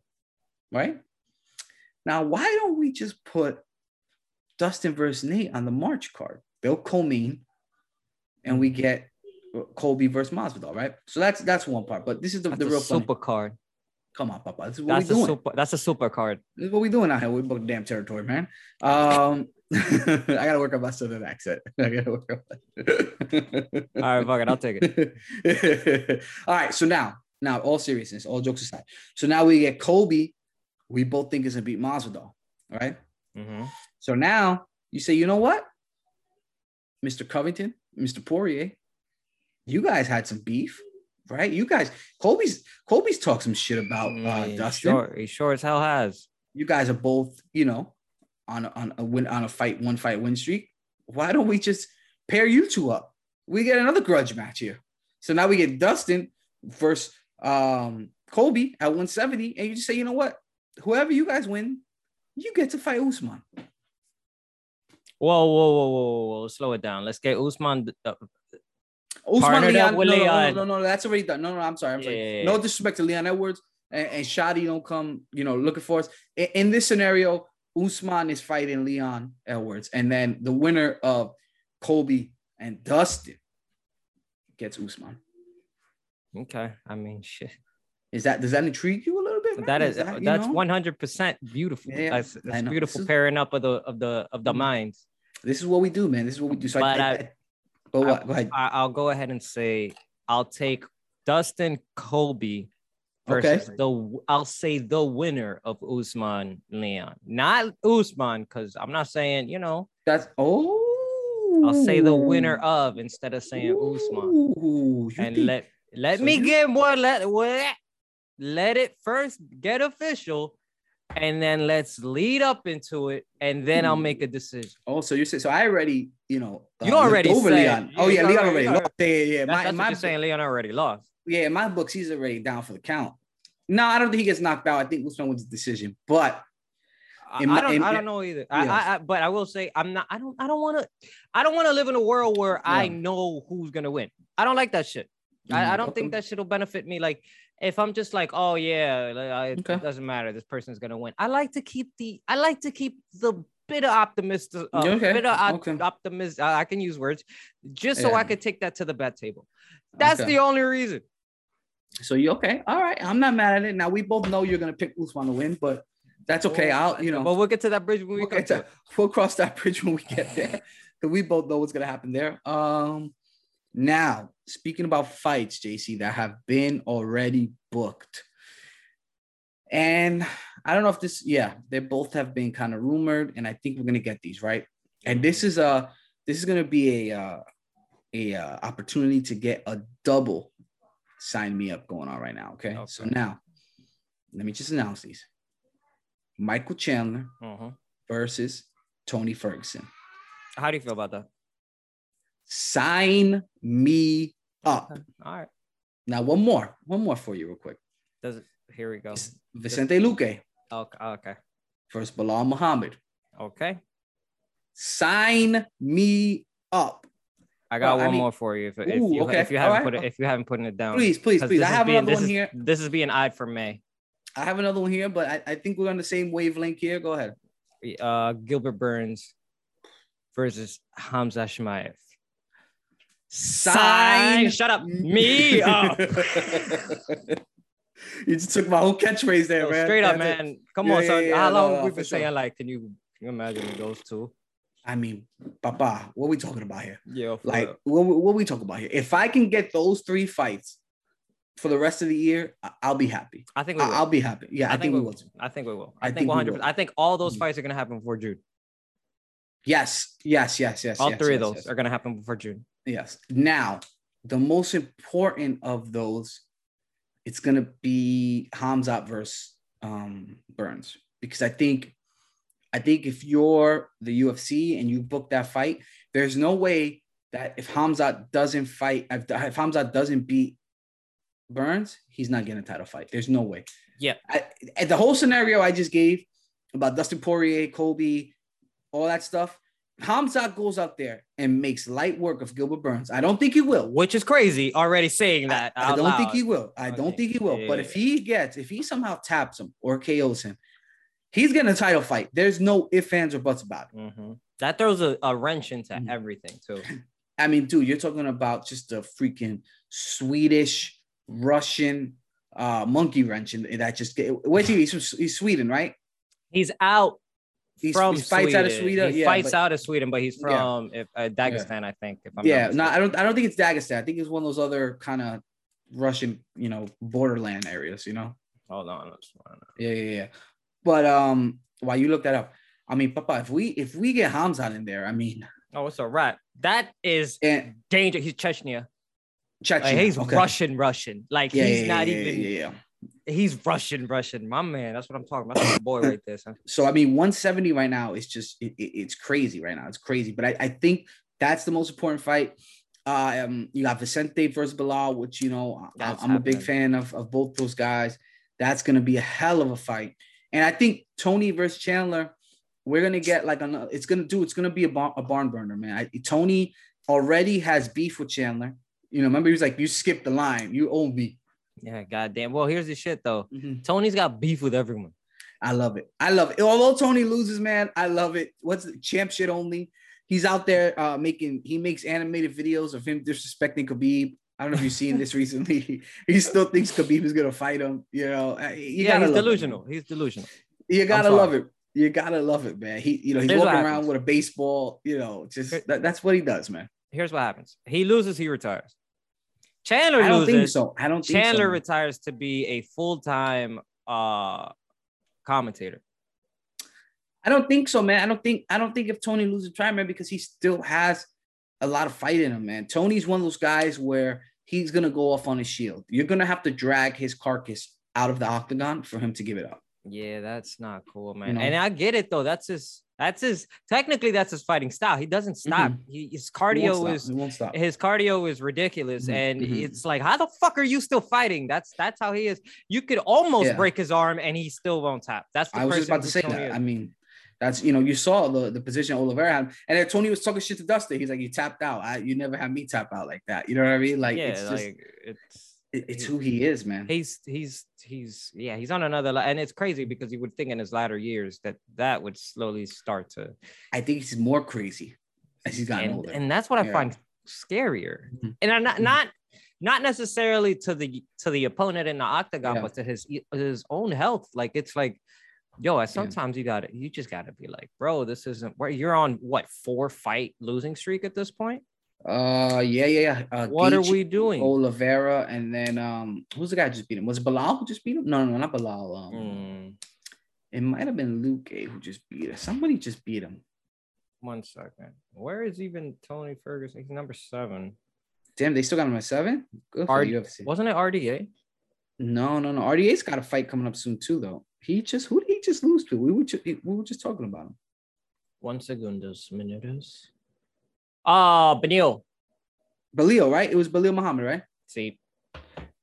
right? Now, why don't we just put Dustin versus Nate on the March card? They'll co-main, and we get Colby versus Masvidal, right? So that's that's one part. But this is the, that's the real super funny. card. Come on, Papa. This is what that's we doing. Super, that's a super card. This is what we doing out here. We book damn territory, man. Um, (laughs) I gotta work on my southern accent. (laughs) I gotta work on (laughs) All right, fuck it. I'll take it. all right. So now, now, all seriousness, all jokes aside. So now we get Colby. We both think is gonna beat Masvidal, right? mm-hmm. So now You say, you know what, Mr. Covington, Mr. Poirier, you guys had some beef, right? You guys, Colby's Colby's talked some shit about uh, Mm, Dustin. Sure, he sure as hell has. You guys are both, you know, on a, on a win on a fight, one fight win streak. Why don't we just pair you two up? We get another grudge match here. So now we get Dustin versus um Colby at 170, and you just say, you know what? Whoever you guys win, you get to fight Usman. Whoa, whoa, whoa, whoa, whoa! Slow it down. Let's get Usman. Uh, Usman Leon, no, with no, no, Leon. no, no, that's already done. No, no, I'm sorry. I'm sorry. Yeah, No disrespect to Leon Edwards and, and Shadi don't come, you know, looking for us. In, in this scenario, Usman is fighting Leon Edwards, and then the winner of Colby and Dustin gets Usman. okay, I mean, shit. Is that does that intrigue you a little bit? That man? is you that's one hundred percent beautiful. Yeah, that's that's beautiful is- pairing up of the of the of the Mhm. minds. This is what we do, man. This is what we do. So But I, I, I- I- but what? Go ahead. I, I'll go ahead and say I'll take Dustin Colby Okay. versus the I'll say the winner of Usman Leon, not Usman, because I'm not saying you know That's oh. I'll say the winner of instead of saying Usman, Ooh, you and think- let let so me you- get more let what let it first get official, and then let's lead up into it, and then I'll Hmm. make a decision. Oh, so you say so? I already, you know, uh, You already over said- Leon. Oh yeah, Leon already you lost. Yeah, yeah, yeah. That's, My, that's my what you're saying. Leon already lost. Yeah, in my books, he's already down for the count. No, I don't think he gets knocked out. I think Usman wins the decision. But I, In I don't. in- I don't know either. I, I, I, but I will say, I'm not. I don't. I don't want to. I don't want to live in a world where I know who's gonna win. I don't like that shit. I, I Mm, don't think that shit will benefit me. Like, if I'm just like, oh yeah, like, I, Okay. it doesn't matter. This person's gonna win. I like to keep the. I like to keep the bit of optimist. Uh, Okay, Bit of op- okay. optimist. I can use words, just so Yeah. I could take that to the bet table. That's Okay. the only reason. So you okay? All right, I'm not mad at it. Now we both know you're gonna pick Usman to win, but that's okay. I'll, you know, But we'll get to that bridge when we we'll, get to to- (laughs) we'll cross that bridge when we get there. (laughs) Because we both know what's gonna happen there. Um, now speaking about fights, JC, that have been already booked, and I don't know if this, yeah, they both have been kind of rumored, and I think we're gonna get these right. And this is a this is gonna be a uh, a uh, opportunity to get a double sign me up going on right now. Okay, so now let me just announce these: Michael Chandler Mhm. versus Tony Ferguson. How do you feel about that? Sign me up. All right. Now, one more, one more for you, real quick. Does it? Here we go. Vicente Luque Okay. Okay. versus Belal Muhammad. Okay. Sign me up. I got Well, I one mean- more for you if, if Ooh, you okay. if you haven't right. put it if you haven't put it down. Please, please, please. I have being- another one is- here. This is being eyed for May. I have another one here, but I, I think we're on the same wavelength here. Go ahead. Uh, Gilbert Burns versus Hamza Chimaev. Sign Shut up. Me up. (laughs) you just took my whole catchphrase there, Yo, man. straight up, That's it. man. Come Yeah, on, yeah, son. yeah, How no, long no, we've been sure. saying like, can you, can you imagine those two? I mean, Papa, what we talking about here? Yeah. Like, what, what we talking about here? If I can get those three fights for the rest of the year, I- I'll be happy. I think we I- will. I'll be happy. Yeah, I, think, we will. I think we will. I I, think think 100. will. I think all those Mhm. fights are gonna happen before June. Yes, yes, yes, yes. All yes, three yes, of those yes. are gonna happen before June. Yes. Now, the most important of those, it's gonna be Hamzat versus um, Burns because I think, I think if you're the UFC and you book that fight, there's no way that if Hamzat doesn't fight, if, if Hamzat doesn't beat Burns, he's not getting a title fight. There's no way. Yeah. I, the whole scenario I just gave about Dustin Poirier, Colby, all that stuff. Hamzat goes out there and makes light work of Gilbert Burns. I don't think he will. Which is crazy. Already saying that. I, I don't think he will. I don't think he will. But if he gets, if he somehow taps him or KOs him, he's getting a title fight. There's no ifs, ands, or buts about it. Mhm. That throws a, a wrench into Mhm. everything too. I mean, dude, you're talking about just a freaking Swedish, Russian uh, monkey wrench, and that just get. Where's he? He's, from, he's Sweden, right? He's out He's, from he fights out of Sweden. Sweden. He yeah, fights but- out of Sweden, but he's Yeah. from if, uh, Dagestan, I think. If I'm yeah, no. I don't. I don't think it's Dagestan. I think it's one of those other kind of Russian, you know, borderland areas. You know. Hold on. Yeah, yeah, yeah. But um, while you look that up, I mean, Papa, if we if we get Hamzat in there, I mean, oh, it's a wrap. That is and, danger. He's Chechnya. Chechnya. Like, he's okay. Russian, Russian. Like yeah, he's yeah, not yeah, even. Yeah, He's Russian, Russian. My man. That's what I'm talking about. That's my boy right there. Son. (coughs) So I mean, 170 right now is just it, it's crazy right now. It's crazy, but I, I think that's the most important fight. Uh, um, you got Vicente versus Belal, which you know I, am a big fan of of both those guys. That's gonna be a hell of a fight, and I think Tony versus Chandler, we're gonna get like another. It's gonna do. It's gonna be a, bar, a barn burner, man. I, Tony already has beef with Chandler. You know, remember he was like, "You skipped the line. You owe me." Yeah, goddamn. Well, here's the shit though. Mm-hmm. Tony's got beef with everyone. I love it. I love it. Although Tony loses, man, I love it. What's the champ shit only? he's out there uh, making he makes animated videos of him disrespecting Khabib. I don't know if you've seen this recently. (laughs) he still thinks Khabib is gonna fight him. You know, you yeah, he's delusional. He's delusional. You gotta love it. You gotta love it, man. He, you know, he's Here's walking around with a baseball. You know, just that, that's what he does, man. Here's what happens: he loses, he retires. Chandler I don't loses. Think so. I don't. Chandler so. retires to be a full time uh commentator. I don't think so, man. I don't think I don't think if Tony loses try, man, because he still has a lot of fight in him, man. Tony's one of those guys where he's gonna go off on his shield. You're gonna have to drag his carcass out of the octagon for him to give it up. Yeah, that's not cool, man. You know? And I get it though. That's his. That's his. Technically, that's his fighting style. He doesn't stop. Mm-hmm. He, his cardio is. His cardio is ridiculous, mm-hmm. and mm-hmm. it's like, how the fuck are you still fighting? That's that's how he is. You could almost yeah. break his arm, and he still won't tap. That's the I was just about to say that. Is. I mean, that's you know you saw the the position Oliveira had, and then Tony was talking shit to Dustin. He's like, "You tapped out. I, you never had me tap out like that." You know what I mean? Like, yeah, it's just, like it's it's who he is, man. He's he's he's yeah, he's on another level and it's crazy because you would think in his latter years that that would slowly start to. I think he's more crazy as he's gotten and, older, and that's what I find scarier. Mm-hmm. And I'm not mm-hmm. not not necessarily to the to the opponent in the octagon, yeah. but to his his own health. Like it's like yo, sometimes yeah. you got to, you just got to be like, bro, this isn't where you're on what four fight losing streak at this point. Uh, yeah, yeah, yeah. Uh, what are we doing? Oliveira, and then um, who's the guy just beat him? Was it Belal who just beat him? No, no, no, not Belal. Um, mm. it might have been Luque who just beat him. Somebody just beat him. One second. Where is even Tony Ferguson? He's number seven. Damn, they still got him at seven. Good for UFC. Wasn't it RDA? No, no, no. RDA's got a fight coming up soon too, though. He just who just lose to? We were just, we were just talking about him. One segundos minutos. Ah, uh. Beneil, right? It was Belal Muhammad, right? See.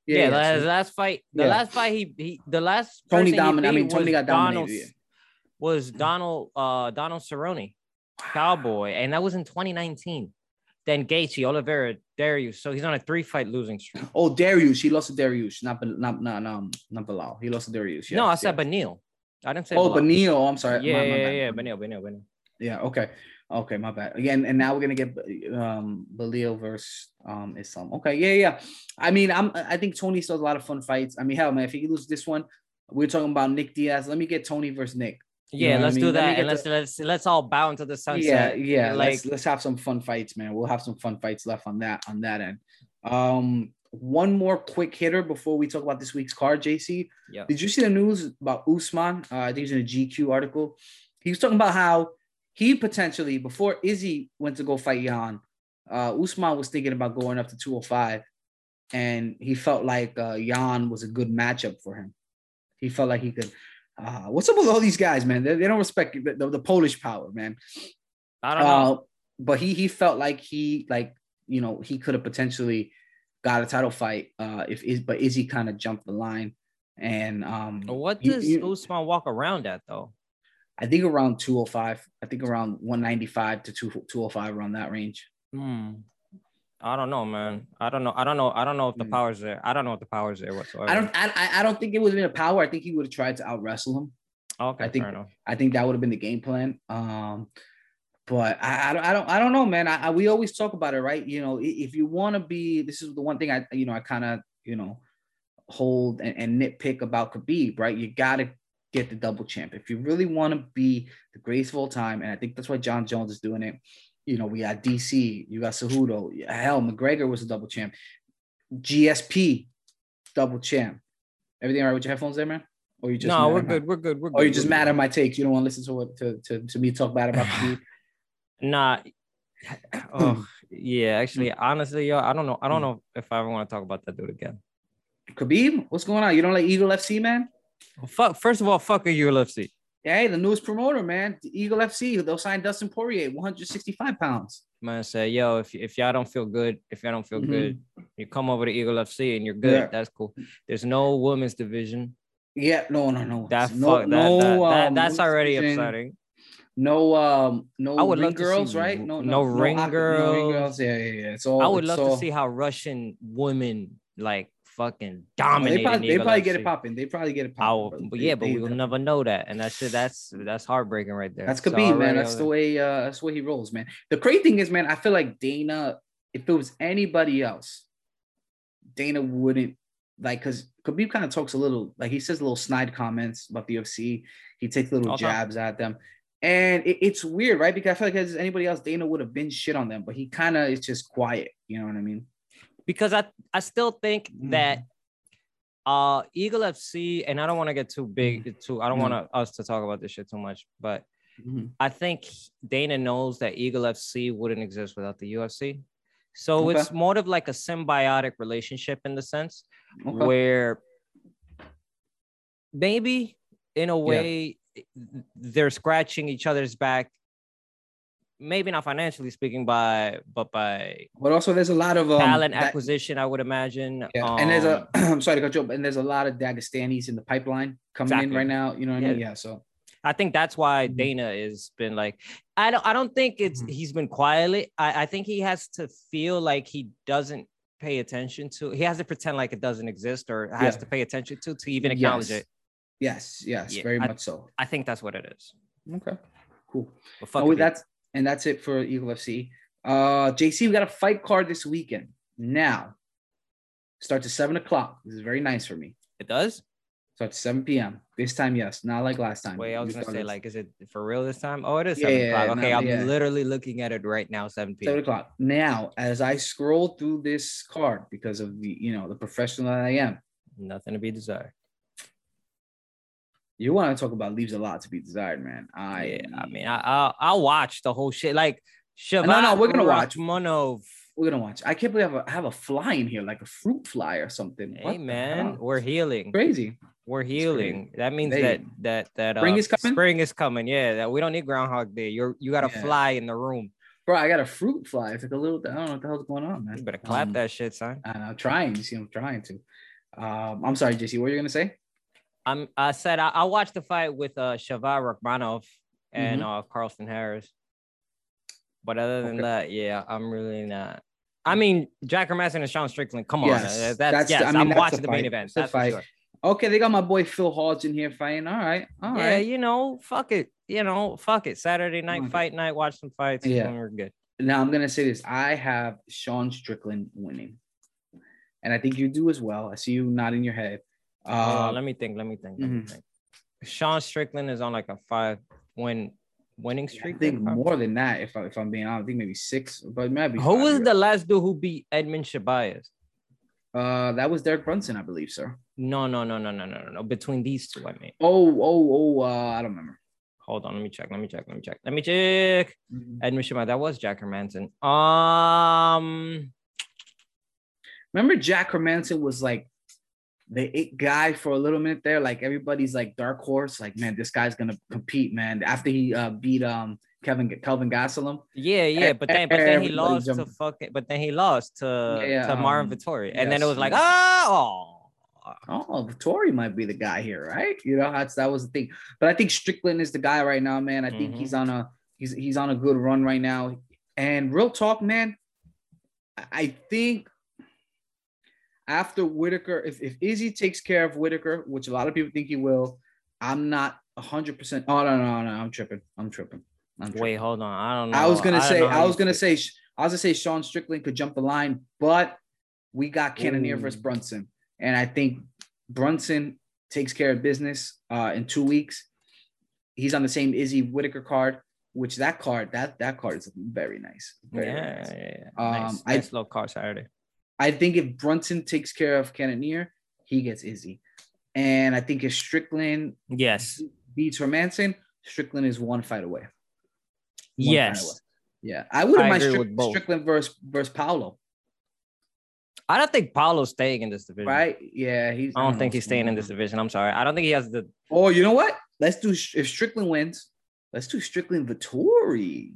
Yeah, yeah, yeah the last fight. The yeah. last fight he he the last Tony dominated. I mean, Tony got dominated. Donald, was Donald uh Donald Cerrone, Cowboy, and that was in 2019 then Gaethje, Oliveira, Dariush. So he's on a three-fight losing streak. Oh, Dariush. He lost to Dariush, not not not not, not Belal. He lost to Dariush. Yes, no, I said yes. Beneil. I didn't say. Oh, Beneil. Oh, I'm sorry. Yeah, my, my yeah, yeah, Beneil, Beneil, Beneil. Yeah. Okay. Okay, my bad. Again, and now we're gonna get um Beneil versus um Islam. Okay, yeah, yeah. I mean, I'm I think Tony still has a lot of fun fights. I mean, hell, man, if he loses this one, we're talking about Nick Diaz. Let me get Tony versus Nick. Yeah, let's I mean? do that. And let's to... let's let's all bow into the sunset. Yeah, yeah. Like let's, let's have some fun fights, man. We'll have some fun fights left on that on that end. Um, one more quick hitter before we talk about this week's card, JC. Yeah. Did you see the news about Usman? Uh, I think it's in a GQ article. He was talking about how he potentially, before Izzy went to go fight Jan, uh, Usman was thinking about going up to 205, and he felt like uh, Jan was a good matchup for him. He felt like he could uh, what's up with all these guys, man? They, they don't respect the, the, the, Polish power, man. I don't know. Uh, but he he felt like he like you know he could have potentially got a title fight uh if is but Izzy kind of jumped the line and um what does he, Usman walk around at though? I think around 205. I think around 195 to 205 around that range. Hmm. I don't know, man. I don't know. I don't know. I don't know if the mm. power's there. I don't know if the power's there whatsoever. I don't. I, I don't think it would have been a power. I think he would have tried to out wrestle him. Okay, I think. I think that would have been the game plan. Um, but I, I don't. I don't. I don't know, man. I, I we always talk about it, right? You know, if you want to be, this is the one thing I, you know, I kind of, you know, hold and, and nitpick about Khabib, right? You got to get the double champ if you really want to be the greatest of all time, and I think that's why Jon Jones is doing it you know, we got DC, you got Cejudo. Hell, McGregor was a double champ. GSP, double champ. Everything all right with your headphones there, man? Or you just no, we're good. My, we're good. We're good. Or you're just mad at my takes. You don't want to listen to what to, to, to me talk bad about (laughs) Khabib. Nah. (clears throat) Oh yeah, actually, honestly, yo, I don't know. I don't know if I ever want to talk about that dude again. Khabib, what's going on? You don't like Eagle FC, man? Well, fuck. First of all, fuck a Eagle FC. Yeah, hey, the newest promoter, man. The Eagle FC. They'll sign Dustin Poirier, 165 pounds. Man, say, yo, if if y'all don't feel good, if y'all don't feel mm-hmm. good, you come over to Eagle FC and you're good. Yeah. That's cool. There's no women's division. Yeah, no, no, no. That, no, fuck, no, that, that, that, um, that's already division. upsetting. No, um, no I would ring love girls, see, right? No, no, no ring no, girls. No ring girls. Yeah, yeah, yeah. It's all. I would love all... to see how Russian women like fucking dominate. they probably, they probably get it popping. They probably get it popping. but yeah, but we will never know that, and that's that's that's heartbreaking right there. That's could be, man. That's the way. uh That's the way he rolls, man. The crazy thing is, man, I feel like Dana. If it was anybody else, Dana wouldn't like because Khabib kind of talks a little like he says a little snide comments about the UFC. He takes little jabs at them. And it, it's weird, right? Because I feel like as anybody else, Dana would have been shit on them, but he kind of is just quiet. You know what I mean? Because I, I still think mm-hmm. that uh Eagle FC, and I don't want to get too big, mm-hmm. too. I don't mm-hmm. want us to talk about this shit too much, but mm-hmm. I think Dana knows that Eagle FC wouldn't exist without the UFC. So okay. it's more of like a symbiotic relationship in the sense okay. where maybe in a way they're scratching each other's back maybe not financially speaking by but by but also there's a lot of um, talent that, acquisition i would imagine yeah. Um, and there's a (clears throat) i'm sorry to cut you off and there's a lot of dagestanis in the pipeline coming exactly. in right now you know what yeah. i mean yeah so I think that's why mm-hmm. Dana has been like, I don't, I don't think it's mm-hmm. he's been quietly. I, I think he has to feel like he doesn't pay attention to. He has to pretend like it doesn't exist or has yeah. to pay attention to to even acknowledge yes. it. Yes, yes, yeah, very I, much so. I think that's what it is. Okay, cool. Well, oh, that's and that's it for Eagle FC. Uh, JC, we got a fight card this weekend. Now, starts at seven o'clock. This is very nice for me. It does. Starts 7 p.m. This time, yes, not like last time. Wait, I was gonna say, like, is it for real this time? Oh, it is 7 yeah, o'clock. okay, no, I'm yeah. literally looking at it right now, 7 p.m. 7 o'clock. Now, as I scroll through this card because of the, you know, the professional that I am. Nothing to be desired you want to talk about leaves a lot to be desired, man. I yeah, I mean, I I'll, I'll watch the whole shit. Like, Shabbat no, no, we're gonna watch Monov. We're gonna watch. I can't believe I have a, I have a fly in here, like a fruit fly or something. Hey, what man, we're healing. Crazy. We're healing. That means that that that spring uh, is coming. Spring is coming. Yeah, that we don't need Groundhog Day. You're you got a yeah. fly in the room. Bro, I got a fruit fly. It's like a little. I don't know what the hell's going on, man. You better clap um, that shit, son. I'm trying. You see, I'm trying to. Um, I'm sorry, JC. What are you gonna say? I'm I said I, I watched the fight with uh Shavkat Rakhmonov and mm-hmm. uh Carlston Harris. But other than okay. that, yeah, I'm really not. I mean, Jack Hermansson and Sean Strickland. Come on, that's, that's yes. I am watching the main event. That's, that's sure. Okay, they got my boy Phil Hodge in here fighting. All right, all yeah, right. you know, fuck it. You know, fuck it. Saturday night okay. fight night. Watch some fights. Yeah, we're good. Now I'm gonna say this. I have Sean Strickland winning, and I think you do as well. I see you nodding your head. Uh, let me think. Let me think. Let mm-hmm. me think. Sean Strickland is on like a five win winning streak. I think more than that. If I, if I'm being honest, I think maybe six, but maybe. Who was the last dude who beat Edmen Shahbazyan? Uh, that was Derek Brunson, I believe, sir. No, no, no, no, no, no, no. Between these two, I mean. Oh, oh, oh. Uh, I don't remember. Hold on, let me check. Let me check. Let me check. Let me check. Mm-hmm. Edmen Shahbazyan. That was Jack Hermansson. Um. Remember, Jack Hermansson was like the it guy for a little minute there. Like everybody's like dark horse. Like man, this guy's gonna compete, man. After he uh, beat um Kevin Kelvin Gastelum. Yeah, yeah, but then but then he lost jumped. to fucking. But then he lost to yeah, to Marvin um, Vettori, and yes, then it was like ah oh. Oh, Vettori might be the guy here, right? You know, that's that was the thing. But I think Strickland is the guy right now, man. I think mm-hmm. he's on a he's he's on a good run right now. And real talk, man, I think after Whitaker, if, if Izzy takes care of Whitaker, which a lot of people think he will, I'm not 100%. Oh, no, no, no. I'm tripping. I'm tripping. I'm tripping. Wait, hold on. I don't know. I was going to say, I was going to say, I was going to say Sean Strickland could jump the line, but we got Cannonier versus Brunson. And I think Brunson takes care of business uh, in two weeks. He's on the same Izzy Whitaker card, which that card, that that card is very nice. Very yeah, nice. yeah, yeah. Um, nice, nice I, low card Saturday. I think if Brunson takes care of Cannonier, he gets Izzy. And I think if Strickland yes beats Hermansson, Strickland is one fight away. One yes. Fight away. Yeah. I wouldn't mind Strick- Strickland versus versus Paulo. I don't think Paulo's staying in this division. Right? Yeah, he's. I don't, I think he's staying in this division. I'm sorry. I don't think he has the. Oh, you know what? Let's do if Strickland wins. Let's do Strickland Vettori.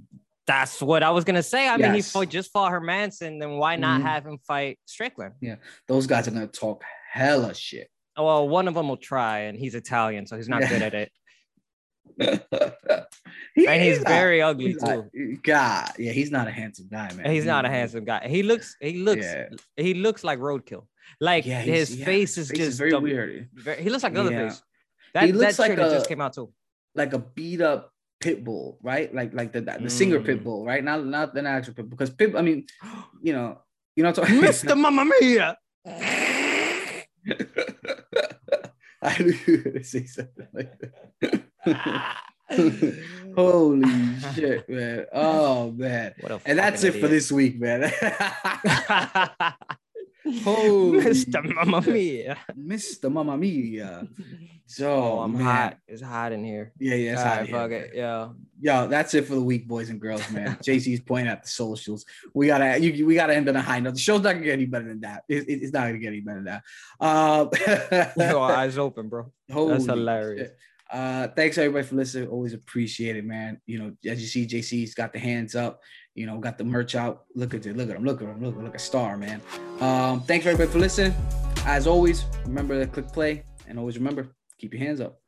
That's what I was gonna say. I yes. mean, he fought, just fought Hermansson. Then why not mm-hmm. have him fight Strickland? Yeah, those guys are gonna talk hella shit. Well, one of them will try, and he's Italian, so he's not good at it. (laughs) he, and he's, he's very not, ugly he's too. Not, God, yeah, he's not a handsome guy, man. He's, not a handsome guy. He looks, he looks, yeah. he looks like roadkill. Like yeah, his yeah, face is face just is very weird. Very, he looks like another face. That, he looks that like a, just came out too. Like a beat up pit bull, right? Like like the the mm. singer Pitbull, right? Not not the actual Pitbull. Because pit, I mean, (gasps) you know, you know, Mr. (laughs) Mamma Mia. (laughs) I knew you say something like that. (laughs) Holy shit, man. Oh man. And that's it for this week, man. Holy Mr. Mamma Mia. Mr. Mamma Mia. So oh, I'm man. hot. It's hot in here. Yeah, yeah, it's All hot. Right, fuck it. Yeah. Yo, that's it for the week, boys and girls, man. (laughs) JC's pointing at the socials. We gotta you, we gotta end on a high note. The show's not gonna get any better than that. It, it, it's not gonna get any better than that. Uh, (laughs) eyes open, bro. That's hilarious. Shit. Uh, thanks everybody for listening. Always appreciate it, man. You know, as you see, JC's got the hands up you know, got the merch out. Look at it, look at him, look at him, look at look at star, man. Um, thanks everybody for listening. As always, remember to click play and always remember, keep your hands up.